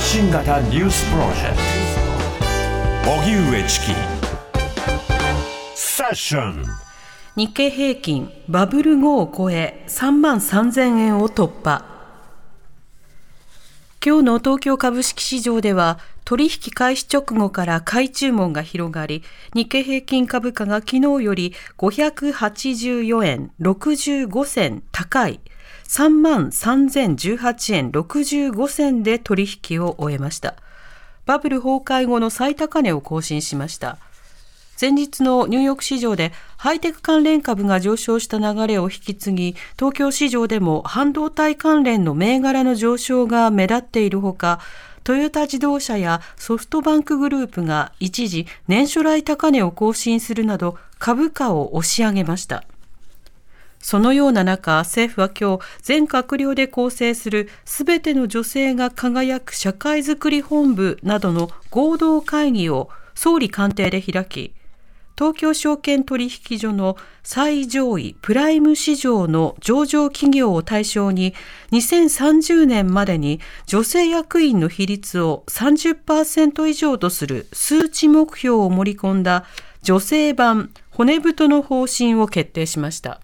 発信型ニュースプロジェクト。荻上チキ。セッション。日経平均バブル後を超え3万3000円を突破。今日の東京株式市場では取引開始直後から買い注文が広がり日経平均株価が昨日より584円65銭高い。3万3018円65銭で取引を終えましたバブル崩壊後の最高値を更新しました前日のニューヨーク市場でハイテク関連株が上昇した流れを引き継ぎ、東京市場でも半導体関連の銘柄の上昇が目立っているほか、トヨタ自動車やソフトバンクグループが一時年初来高値を更新するなど株価を押し上げました。そのような中、政府は今日、全閣僚で構成するすべての女性が輝く社会づくり本部などの合同会議を総理官邸で開き、東京証券取引所の最上位プライム市場の上場企業を対象に2030年までに女性役員の比率を30%以上とする数値目標を盛り込んだ女性版骨太の方針を決定しました。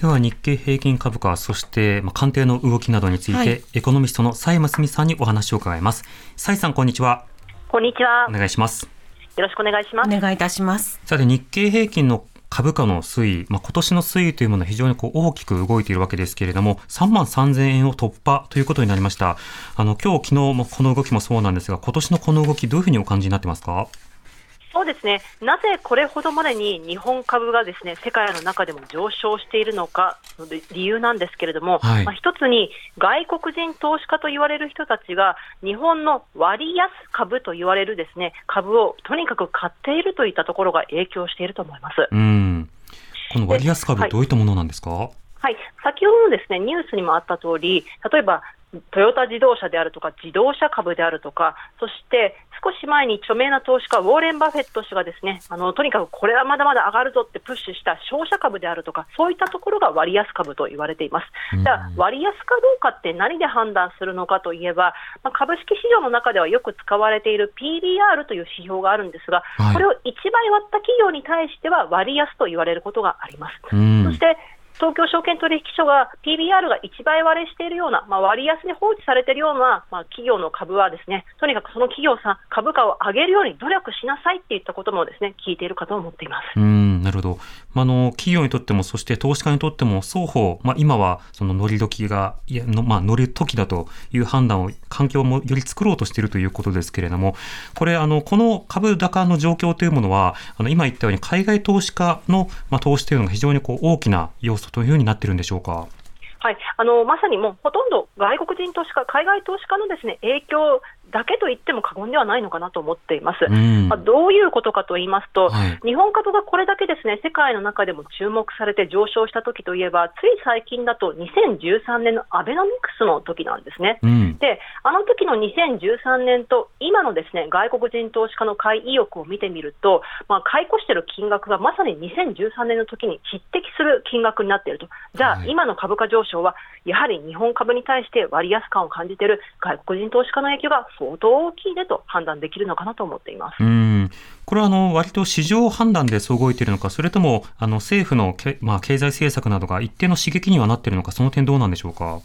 では日経平均株価、そしてまあ官邸の動きなどについて、はい、エコノミストの蔡真澄さんにお話を伺います。蔡さん、こんにちは。こんにちは。お願いします。よろしくお願いします。お願いいたします。さて、日経平均の株価の推移、まあ、今年の推移というものは非常にこう大きく動いているわけですけれども、3万3000円を突破ということになりました。あの、今日、昨日もこの動きもそうなんですが、今年のこの動き、どういうふうにお感じになってますか？そうですね、なぜこれほどまでに日本株がですね世界の中でも上昇しているのかの理由なんですけれども、はい、まあ、一つに外国人投資家と言われる人たちが日本の割安株と言われるですね株をとにかく買っているといったところが影響していると思います。うん。この割安株、どういったものなんですか、はい、はい、先ほどのですねニュースにもあった通り、例えばトヨタ自動車であるとか、自動車株であるとか、そして少し前に著名な投資家、ウォーレン・バフェット氏がですね、あの、とにかくこれはまだまだ上がるぞってプッシュした商社株であるとか、そういったところが割安株と言われています。じゃあ、割安かどうかって何で判断するのかといえば、まあ、株式市場の中ではよく使われている PBR という指標があるんですが、これを1倍割った企業に対しては割安と言われることがあります。そして東京証券取引所が PBR が1倍割れしているような、まあ、割安に放置されているような、まあ、企業の株はですね、とにかくその企業さん、株価を上げるように努力しなさいっていったこともですね、聞いているかと思っています。うんなるほど。まあ、の、企業にとっても、そして投資家にとっても、双方、まあ、今はその乗り時が、いやのまあ、乗る時だという判断を、環境もより作ろうとしているということですけれども、これ、あの、この株高の状況というものは、あの、今言ったように海外投資家の、まあ、投資というのが非常にこう大きな要素というふうになってるんでしょうか？はい、あのまさにもうほとんど外国人投資家、海外投資家のですね影響だけと言っても過言ではないのかなと思っています。まあ、どういうことかと言いますと、はい、日本株がこれだけですね世界の中でも注目されて上昇した時といえば、つい最近だと2013年のアベノミクスの時なんですね。うん、で、あの時の2013年と今のですね外国人投資家の買い意欲を見てみると、まあ、買い越している金額がまさに2013年の時に匹敵する金額になっていると。じゃあ、はい、今の株価上昇はやはり日本株に対して割安感を感じている外国人投資家の影響が相当大きいねと判断できるのかなと思っています。うんこれはあの割と市場判断でそう動いているのか、それともあの政府のけ、まあ、経済政策などが一定の刺激にはなっているのか、その点どうなんでしょうか？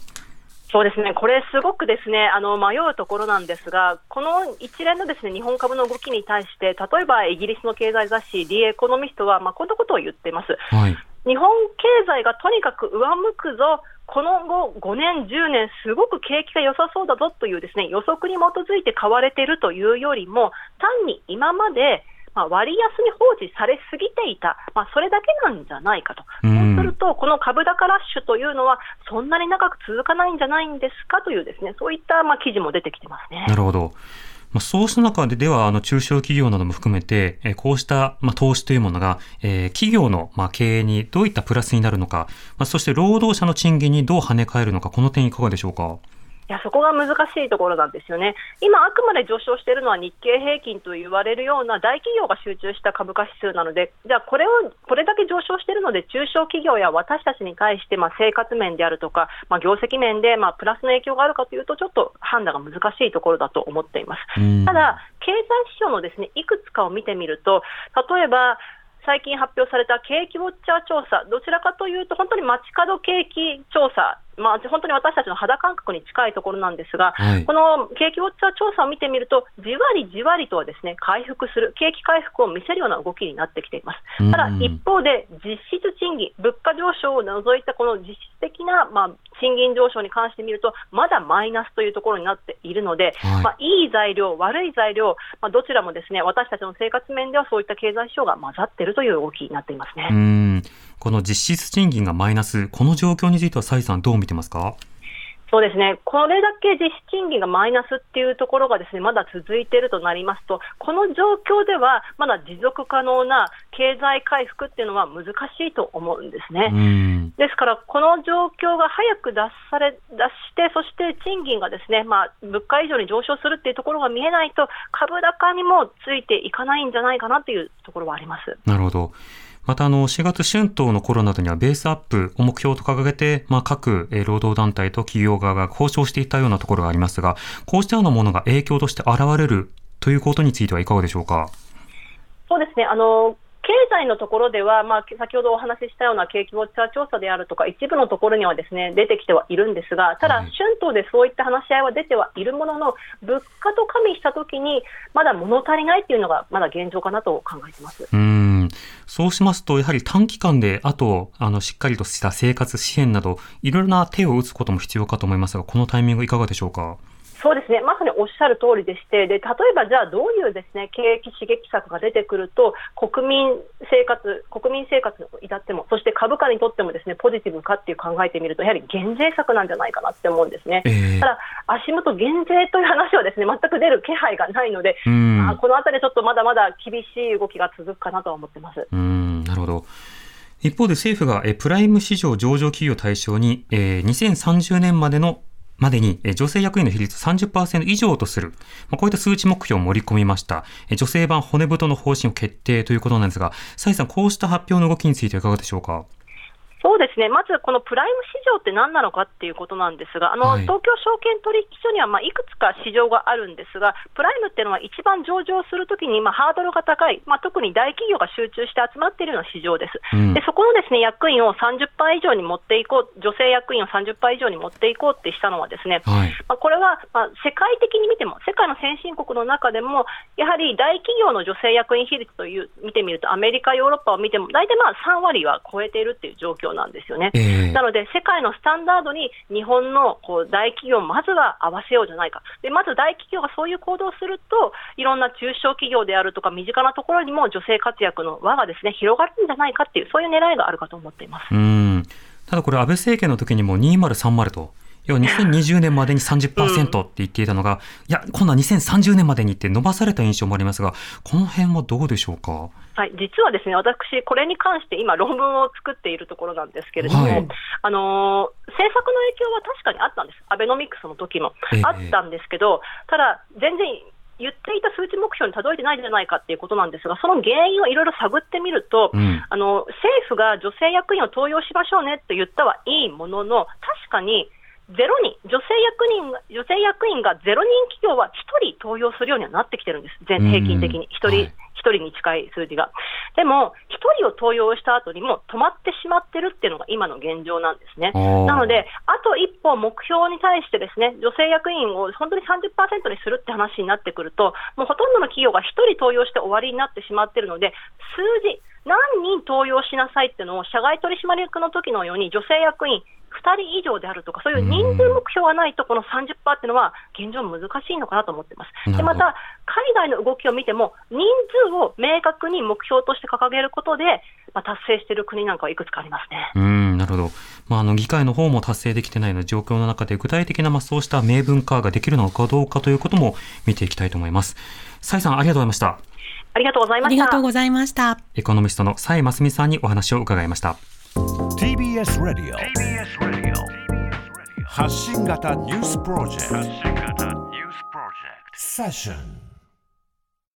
そうですね、これ、すごくですねあの迷うところなんですが、この一連のですね日本株の動きに対して、例えばイギリスの経済雑誌、リエコノミストは、まあ、こんなことを言っています。はい日本経済がとにかく上向くぞ、この後5年、10年、すごく景気が良さそうだぞというですね予測に基づいて買われているというよりも、単に今までまあ、割安に放置されすぎていた、まあ、それだけなんじゃないかと、そうすると、この株高ラッシュというのは、そんなに長く続かないんじゃないんですかという、ですねそういったまあ記事も出てきてますね。なるほどまあ、そうした中ででは、あの、中小企業なども含めて、えこうした、まあ、投資というものが、え、企業の、まあ、経営にどういったプラスになるのか、まあ、そして労働者の賃金にどう跳ね返るのか、この点いかがでしょうか？いやそこが難しいところなんですよね。今、あくまで上昇しているのは日経平均と言われるような大企業が集中した株価指数なので、じゃあこれを、これだけ上昇しているので、中小企業や私たちに対して、まあ、生活面であるとか、まあ、業績面で、まあ、プラスの影響があるかというと、ちょっと判断が難しいところだと思っています。ただ、経済指標のですね、いくつかを見てみると、例えば、最近発表された景気ウォッチャー調査、どちらかというと、本当に街角景気調査まあ、本当に私たちの肌感覚に近いところなんですが、はい、この景気ウォッチャー調査を見てみると、じわりじわりとはですね回復する、景気回復を見せるような動きになってきています。ただ、一方で、実質賃金、物価上昇を除いたこの実質的な、まあ、賃金上昇に関して見ると、まだマイナスというところになっているので、はいまあ、いい材料、悪い材料、まあ、どちらもですね私たちの生活面ではそういった経済指標が混ざっているという動きになっていますね。この実質賃金がマイナス、この状況については、蔡さん、どう見てますか？そうですね、これだけ実質賃金がマイナスっていうところがですねまだ続いているとなりますと、この状況ではまだ持続可能な経済回復っていうのは難しいと思うんですね。ですから、この状況が早く脱され出して、そして賃金がですね、まあ、物価以上に上昇するっていうところが見えないと、株高にもついていかないんじゃないかなというところはあります。なるほど。またあの4月春闘の頃などにはベースアップを目標と掲げて、まあ、各労働団体と企業側が交渉していたようなところがありますが、こうしたようなものが影響として現れるということについてはいかがでしょうか。そうですね。あの経済のところでは、まあ、先ほどお話ししたような景気ウォッチャー調査であるとか、一部のところにはですね出てきてはいるんですが、ただ、春闘でそういった話し合いは出てはいるものの、物価と加味したときに、まだ物足りないっていうのが、まだ現状かなと考えてますうんそうしますと、やはり短期間で、あとあのしっかりとした生活支援など、いろいろな手を打つことも必要かと思いますが、このタイミング、いかがでしょうか？そうですね、まさにおっしゃる通りでして、で例えばじゃあ、どういうですね景気刺激策が出てくると、国民生活、国民生活に至っても、そして株価にとってもですねポジティブかっていう考えてみると、やはり減税策なんじゃないかなって思うんですね。えー、ただ、足元減税という話はですね全く出る気配がないので、まあ、このあたりちょっとまだまだ厳しい動きが続くかなとは思ってます。うんなるほど一方で政府がプライム市場上場企業対象に、えー、2030年までのまでに女性役員の比率30%以上とする、まあ、こういった数値目標を盛り込みました。女性版骨太の方針を決定ということなんですが、蔡さん、こうした発表の動きについてはいかがでしょうか？そうですね、まずこのプライム市場って何なのかっていうことなんですが、あの、はい、東京証券取引所にはまあいくつか市場があるんですが、プライムっていうのは一番上場するときにまあハードルが高い、まあ、特に大企業が集中して集まっているような市場です。うん、でそこのですね役員を30%以上に持っていこう、女性役員を30%以上に持っていこうってしたのは、ですね、はい、まあ、これはまあ世界的に見ても、世界の先進国の中でも、やはり大企業の女性役員比率という見てみると、アメリカ、ヨーロッパを見ても、大体まあ3割は超えているっていう状況なんですよね。えーなので、世界のスタンダードに日本のこう大企業をまずは合わせようじゃないか、でまず大企業がそういう行動をすると、いろんな中小企業であるとか、身近なところにも女性活躍の輪がですね広がるんじゃないかっていう、そういう狙いがあるかと思っていますうんただこれ、安倍政権の時にも2030と。要は2020年までに30%って言っていたのが、うん、いや、今度は2030年までにって伸ばされた印象もありますが、この辺はどうでしょうか？はい、実はですね、私、これに関して今、論文を作っているところなんですけれども、はい、あの政策の影響は確かにあったんです、アベノミクスの時も、えー、あったんですけど、ただ、全然言っていた数値目標に届いてないんじゃないかっていうことなんですが、その原因をいろいろ探ってみると、うん、あの政府が女性役員を登用しましょうねと言ったはいいものの、確かにゼロ人、女性役人女性役員がゼロ人企業は1人登用するようにはなってきてるんです、全平均的に、1人、1人に近い数字が。でも、1人を登用した後にも止まってしまってるっていうのが今の現状なんですね。なので、あと一歩目標に対してですね、女性役員を本当に30%にするって話になってくると、もうほとんどの企業が1人登用して終わりになってしまってるので、数字、何人登用しなさいっていうのを社外取締役の時のように女性役員2人以上であるとか、そういう人数目標がないと、この30%っていうのは、現状難しいのかなと思ってます。でまた、海外の動きを見ても、人数を明確に目標として掲げることで、まあ、達成している国なんかはいくつかありますね。うんなるほど、まあ、あの議会の方も達成できてないような状況の中で、具体的な、まあ、そうした明文化ができるのかどうかということも見ていきたいと思います。蔡さん、ありがとうございました。ありがとうございました。ありがとうございました。エコノミストの蔡真澄さんにお話を伺いました。TBS Radio. 発信型ニュースプロジェクト。セッション